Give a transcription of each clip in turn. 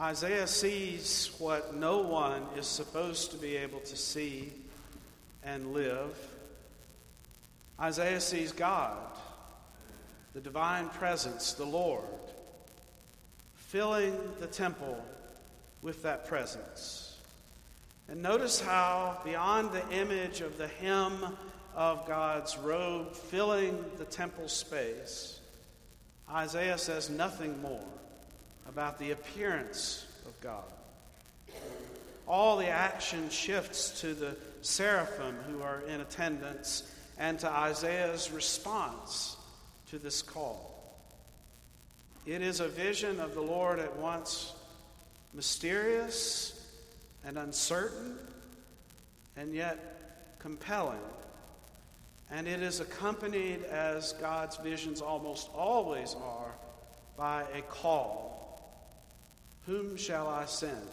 Isaiah sees what no one is supposed to be able to see and live. Isaiah sees God, the divine presence, the Lord, filling the temple with that presence. And notice how, beyond the image of the hem of God's robe filling the temple space, Isaiah says nothing more about the appearance of God. All the action shifts to the seraphim who are in attendance and to Isaiah's response to this call. It is a vision of the Lord at once mysterious and uncertain, and yet compelling. And it is accompanied, as God's visions almost always are, by a call Whom shall I send?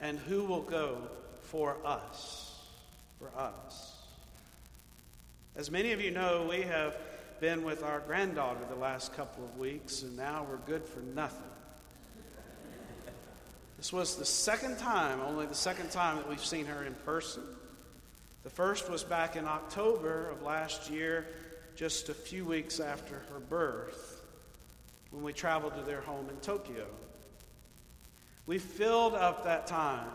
And who will go for us? For us. As many of you know, we have been with our granddaughter the last couple of weeks, and now we're good for nothing. This was the second time, only the second time, that we've seen her in person. The first was back in October of last year, just a few weeks after her birth, when we traveled to their home in Tokyo. We filled up that time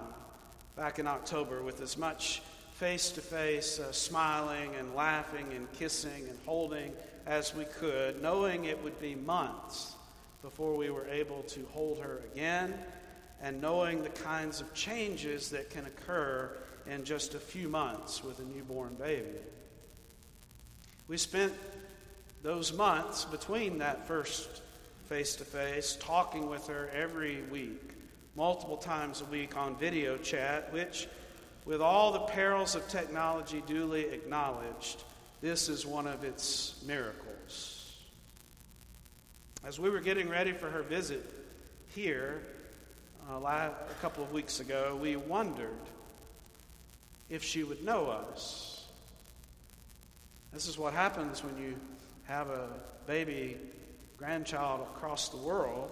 back in October with as much face to face smiling and laughing and kissing and holding as we could, knowing it would be months before we were able to hold her again and knowing the kinds of changes that can occur in just a few months with a newborn baby. We spent those months between that first face to face talking with her every week, multiple times a week on video chat, which, with all the perils of technology duly acknowledged, this is one of its miracles. As we were getting ready for her visit here, uh, a couple of weeks ago, we wondered if she would know us. This is what happens when you have a baby grandchild across the world.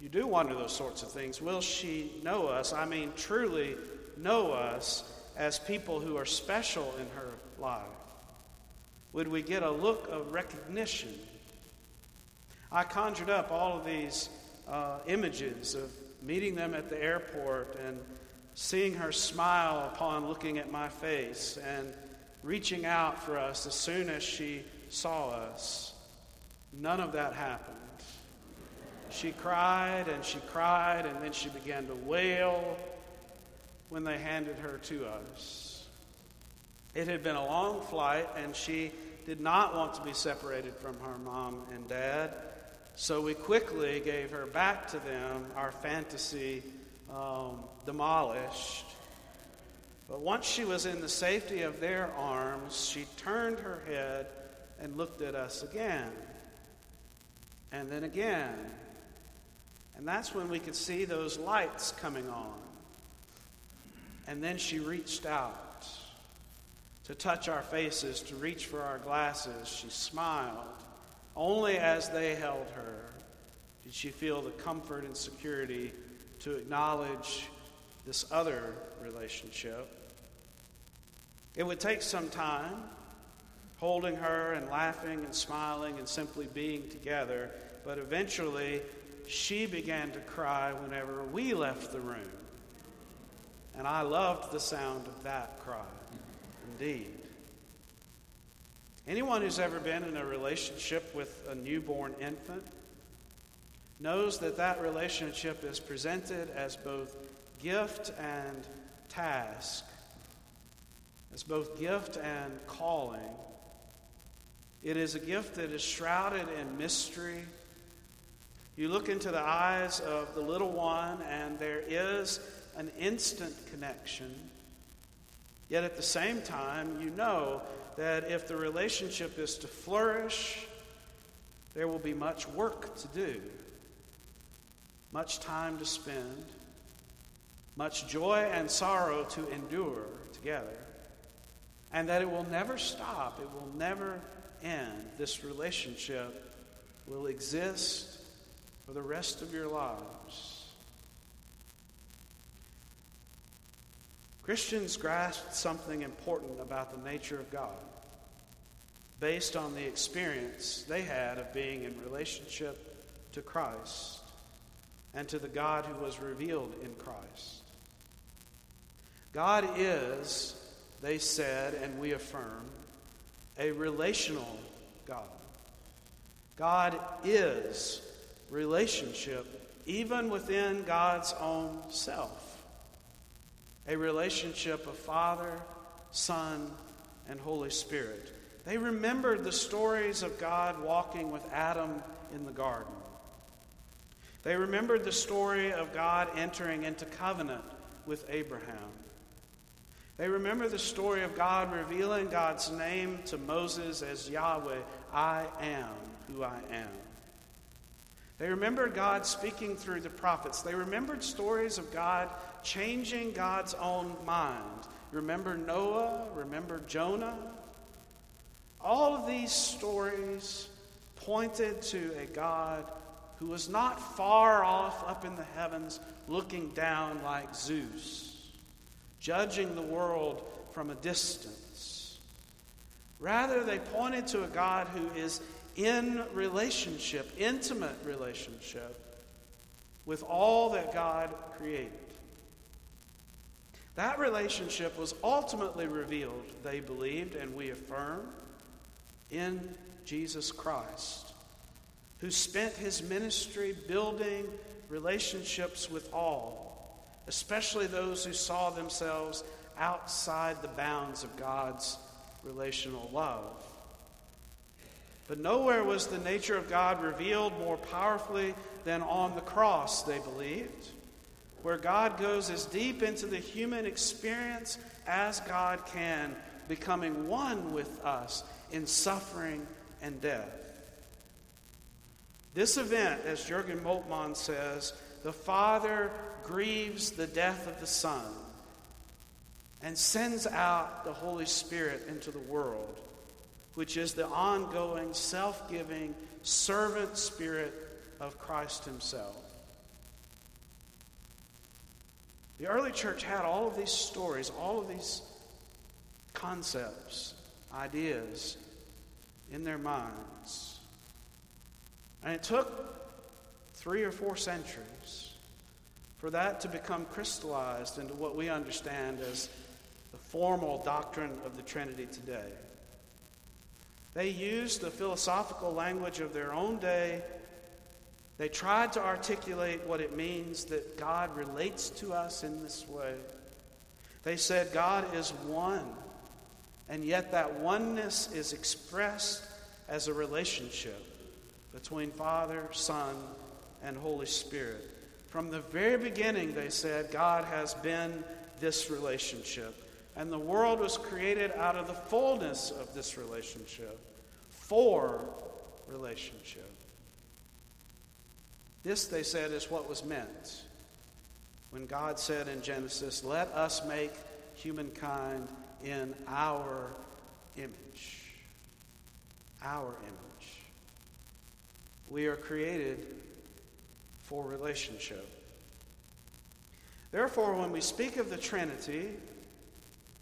You do wonder those sorts of things. Will she know us? I mean, truly know us as people who are special in her life? Would we get a look of recognition? I conjured up all of these uh, images of meeting them at the airport and seeing her smile upon looking at my face and reaching out for us as soon as she saw us. None of that happened. She cried and she cried, and then she began to wail when they handed her to us. It had been a long flight, and she did not want to be separated from her mom and dad. So we quickly gave her back to them, our fantasy um, demolished. But once she was in the safety of their arms, she turned her head and looked at us again. And then again. And that's when we could see those lights coming on. And then she reached out to touch our faces, to reach for our glasses. She smiled. Only as they held her did she feel the comfort and security to acknowledge this other relationship. It would take some time, holding her and laughing and smiling and simply being together, but eventually she began to cry whenever we left the room. And I loved the sound of that cry, indeed. Anyone who's ever been in a relationship with a newborn infant knows that that relationship is presented as both gift and task, as both gift and calling. It is a gift that is shrouded in mystery. You look into the eyes of the little one, and there is an instant connection. Yet at the same time, you know that if the relationship is to flourish, there will be much work to do, much time to spend, much joy and sorrow to endure together, and that it will never stop, it will never end. This relationship will exist for the rest of your lives. Christians grasped something important about the nature of God based on the experience they had of being in relationship to Christ and to the God who was revealed in Christ. God is, they said and we affirm, a relational God. God is relationship, even within God's own self. A relationship of Father, Son, and Holy Spirit. They remembered the stories of God walking with Adam in the garden. They remembered the story of God entering into covenant with Abraham. They remember the story of God revealing God's name to Moses as Yahweh, I am who I am. They remembered God speaking through the prophets. They remembered stories of God changing God's own mind. Remember Noah? Remember Jonah? All of these stories pointed to a God who was not far off up in the heavens looking down like Zeus, judging the world from a distance. Rather, they pointed to a God who is in relationship, intimate relationship, with all that God created. That relationship was ultimately revealed, they believed, and we affirm, in Jesus Christ, who spent his ministry building relationships with all, especially those who saw themselves outside the bounds of God's relational love. But nowhere was the nature of God revealed more powerfully than on the cross, they believed, where God goes as deep into the human experience as God can, becoming one with us in suffering and death. This event, as Jurgen Moltmann says, the Father grieves the death of the Son and sends out the Holy Spirit into the world, which is the ongoing, self giving, servant spirit of Christ Himself. The early church had all of these stories, all of these concepts, ideas in their minds. And it took three or four centuries for that to become crystallized into what we understand as the formal doctrine of the Trinity today. They used the philosophical language of their own day. They tried to articulate what it means that God relates to us in this way. They said God is one and yet, that oneness is expressed as a relationship between Father, Son, and Holy Spirit. From the very beginning, they said, God has been this relationship. And the world was created out of the fullness of this relationship, for relationship. This, they said, is what was meant when God said in Genesis, Let us make humankind in our image. Our image. We are created for relationship. Therefore, when we speak of the Trinity,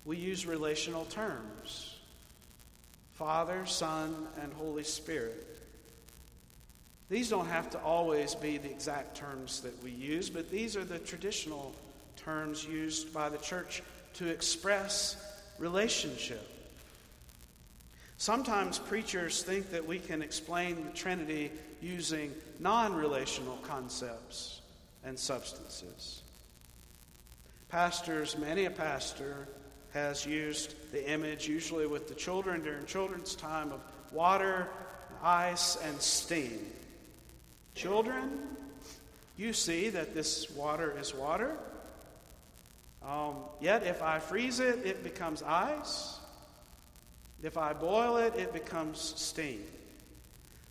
we use relational terms Father, Son, and Holy Spirit. These don't have to always be the exact terms that we use, but these are the traditional terms used by the church to express relationship. Sometimes preachers think that we can explain the Trinity using non relational concepts and substances. Pastors, many a pastor has used the image, usually with the children during children's time, of water, ice, and steam. Children, you see that this water is water. Um, yet, if I freeze it, it becomes ice. If I boil it, it becomes steam.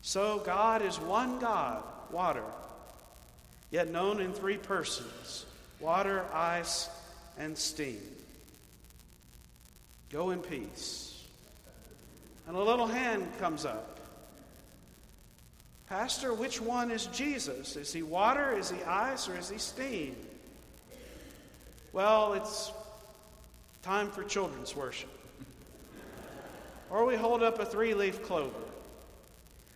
So, God is one God, water, yet known in three persons water, ice, and steam. Go in peace. And a little hand comes up. Pastor, which one is Jesus? Is he water, is he ice, or is he steam? Well, it's time for children's worship. or we hold up a three leaf clover.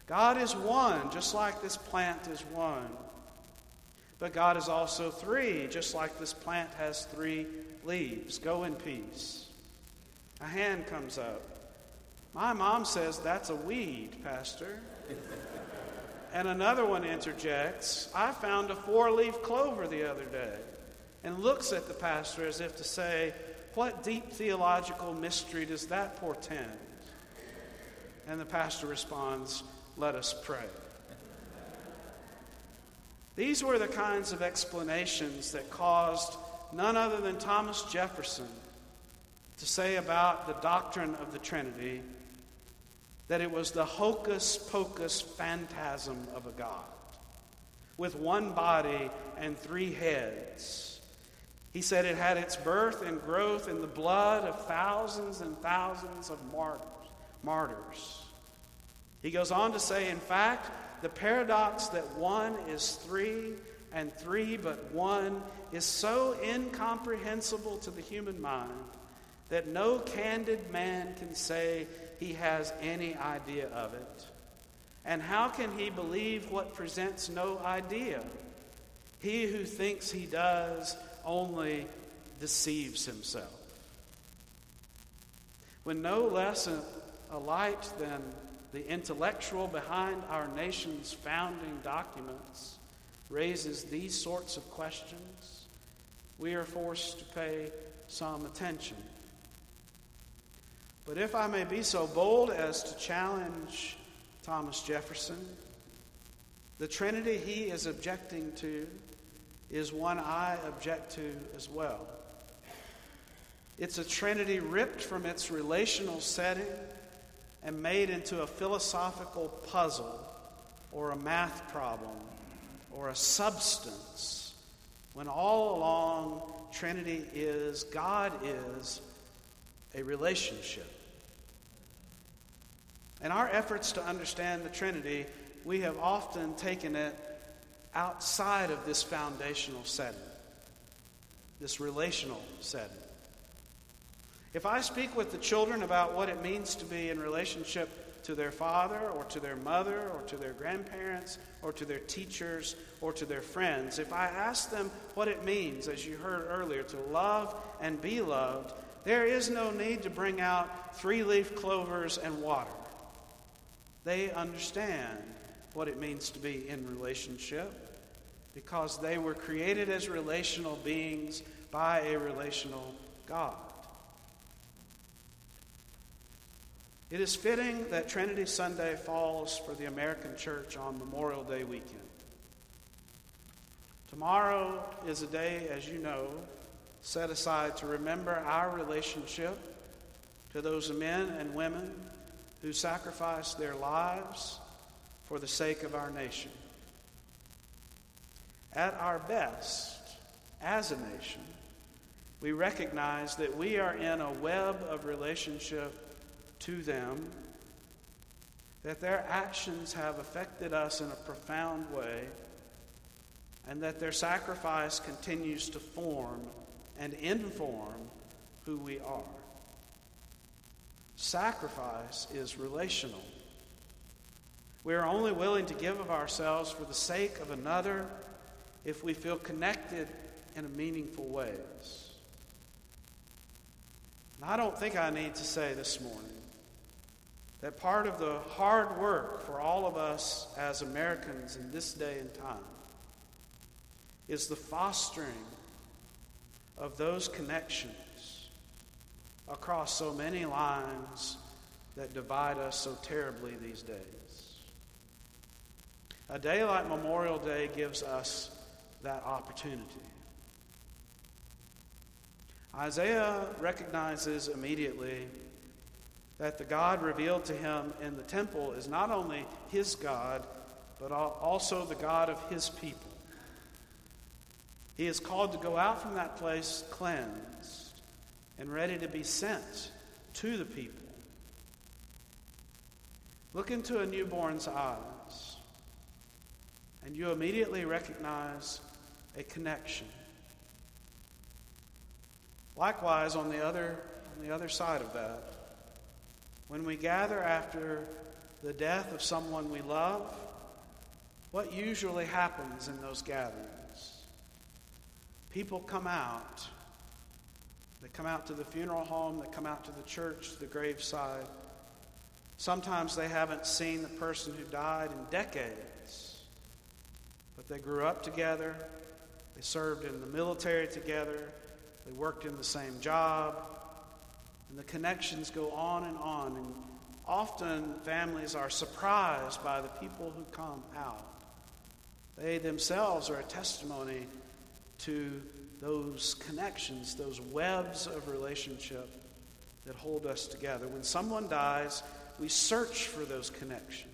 God is one, just like this plant is one. But God is also three, just like this plant has three leaves. Go in peace. A hand comes up. My mom says that's a weed, Pastor. and another one interjects, I found a four leaf clover the other day, and looks at the pastor as if to say, What deep theological mystery does that portend? And the pastor responds, let us pray. These were the kinds of explanations that caused none other than Thomas Jefferson to say about the doctrine of the Trinity that it was the hocus pocus phantasm of a God with one body and three heads. He said it had its birth and growth in the blood of thousands and thousands of martyrs. martyrs. He goes on to say, in fact, the paradox that one is three and three but one is so incomprehensible to the human mind that no candid man can say he has any idea of it. And how can he believe what presents no idea? He who thinks he does only deceives himself. When no less a, a light than the intellectual behind our nation's founding documents raises these sorts of questions, we are forced to pay some attention. But if I may be so bold as to challenge Thomas Jefferson, the Trinity he is objecting to is one I object to as well. It's a Trinity ripped from its relational setting and made into a philosophical puzzle or a math problem or a substance when all along Trinity is, God is a relationship. In our efforts to understand the Trinity, we have often taken it outside of this foundational setting, this relational setting. If I speak with the children about what it means to be in relationship to their father or to their mother or to their grandparents or to their teachers or to their friends, if I ask them what it means, as you heard earlier, to love and be loved, there is no need to bring out three leaf clovers and water. They understand what it means to be in relationship because they were created as relational beings by a relational God. It is fitting that Trinity Sunday falls for the American church on Memorial Day weekend. Tomorrow is a day, as you know, set aside to remember our relationship to those men and women who sacrificed their lives for the sake of our nation. At our best, as a nation, we recognize that we are in a web of relationship to them, that their actions have affected us in a profound way, and that their sacrifice continues to form and inform who we are. Sacrifice is relational. We are only willing to give of ourselves for the sake of another if we feel connected in a meaningful ways. And I don't think I need to say this morning that part of the hard work for all of us as Americans in this day and time is the fostering of those connections across so many lines that divide us so terribly these days. A day like Memorial Day gives us that opportunity. Isaiah recognizes immediately that the God revealed to him in the temple is not only his God, but also the God of his people. He is called to go out from that place cleansed and ready to be sent to the people. Look into a newborn's eyes, and you immediately recognize a connection. Likewise, on the other, on the other side of that, when we gather after the death of someone we love, what usually happens in those gatherings? People come out. They come out to the funeral home, they come out to the church, the graveside. Sometimes they haven't seen the person who died in decades, but they grew up together, they served in the military together, they worked in the same job, and the connections go on and on. And often families are surprised by the people who come out. They themselves are a testimony to those connections, those webs of relationship that hold us together. When someone dies, we search for those connections,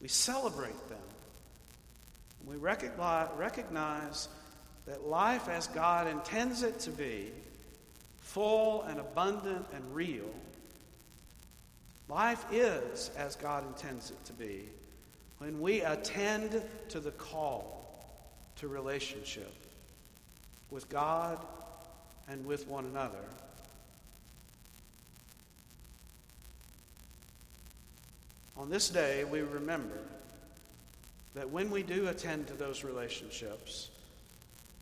we celebrate them. We recognize, that life as God intends it to be, full and abundant and real, life is as God intends it to be when we attend to the call to relationship with God and with one another. On this day, we remember that when we do attend to those relationships,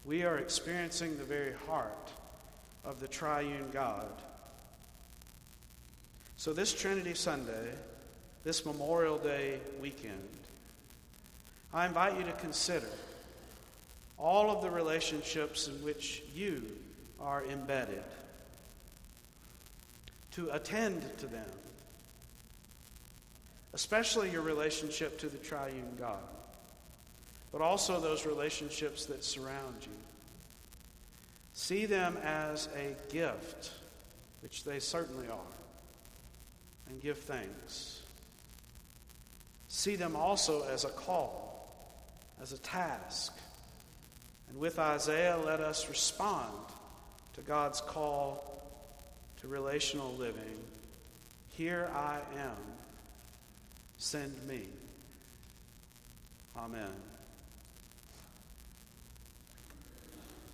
we are experiencing the very heart of the triune God. So, this Trinity Sunday, this Memorial Day weekend, I invite you to consider all of the relationships in which you are embedded, to attend to them, especially your relationship to the triune God but also those relationships that surround you. See them as a gift, which they certainly are, and give thanks. See them also as a call, as a task. And with Isaiah, let us respond to God's call to relational living. Here I am, send me. Amen.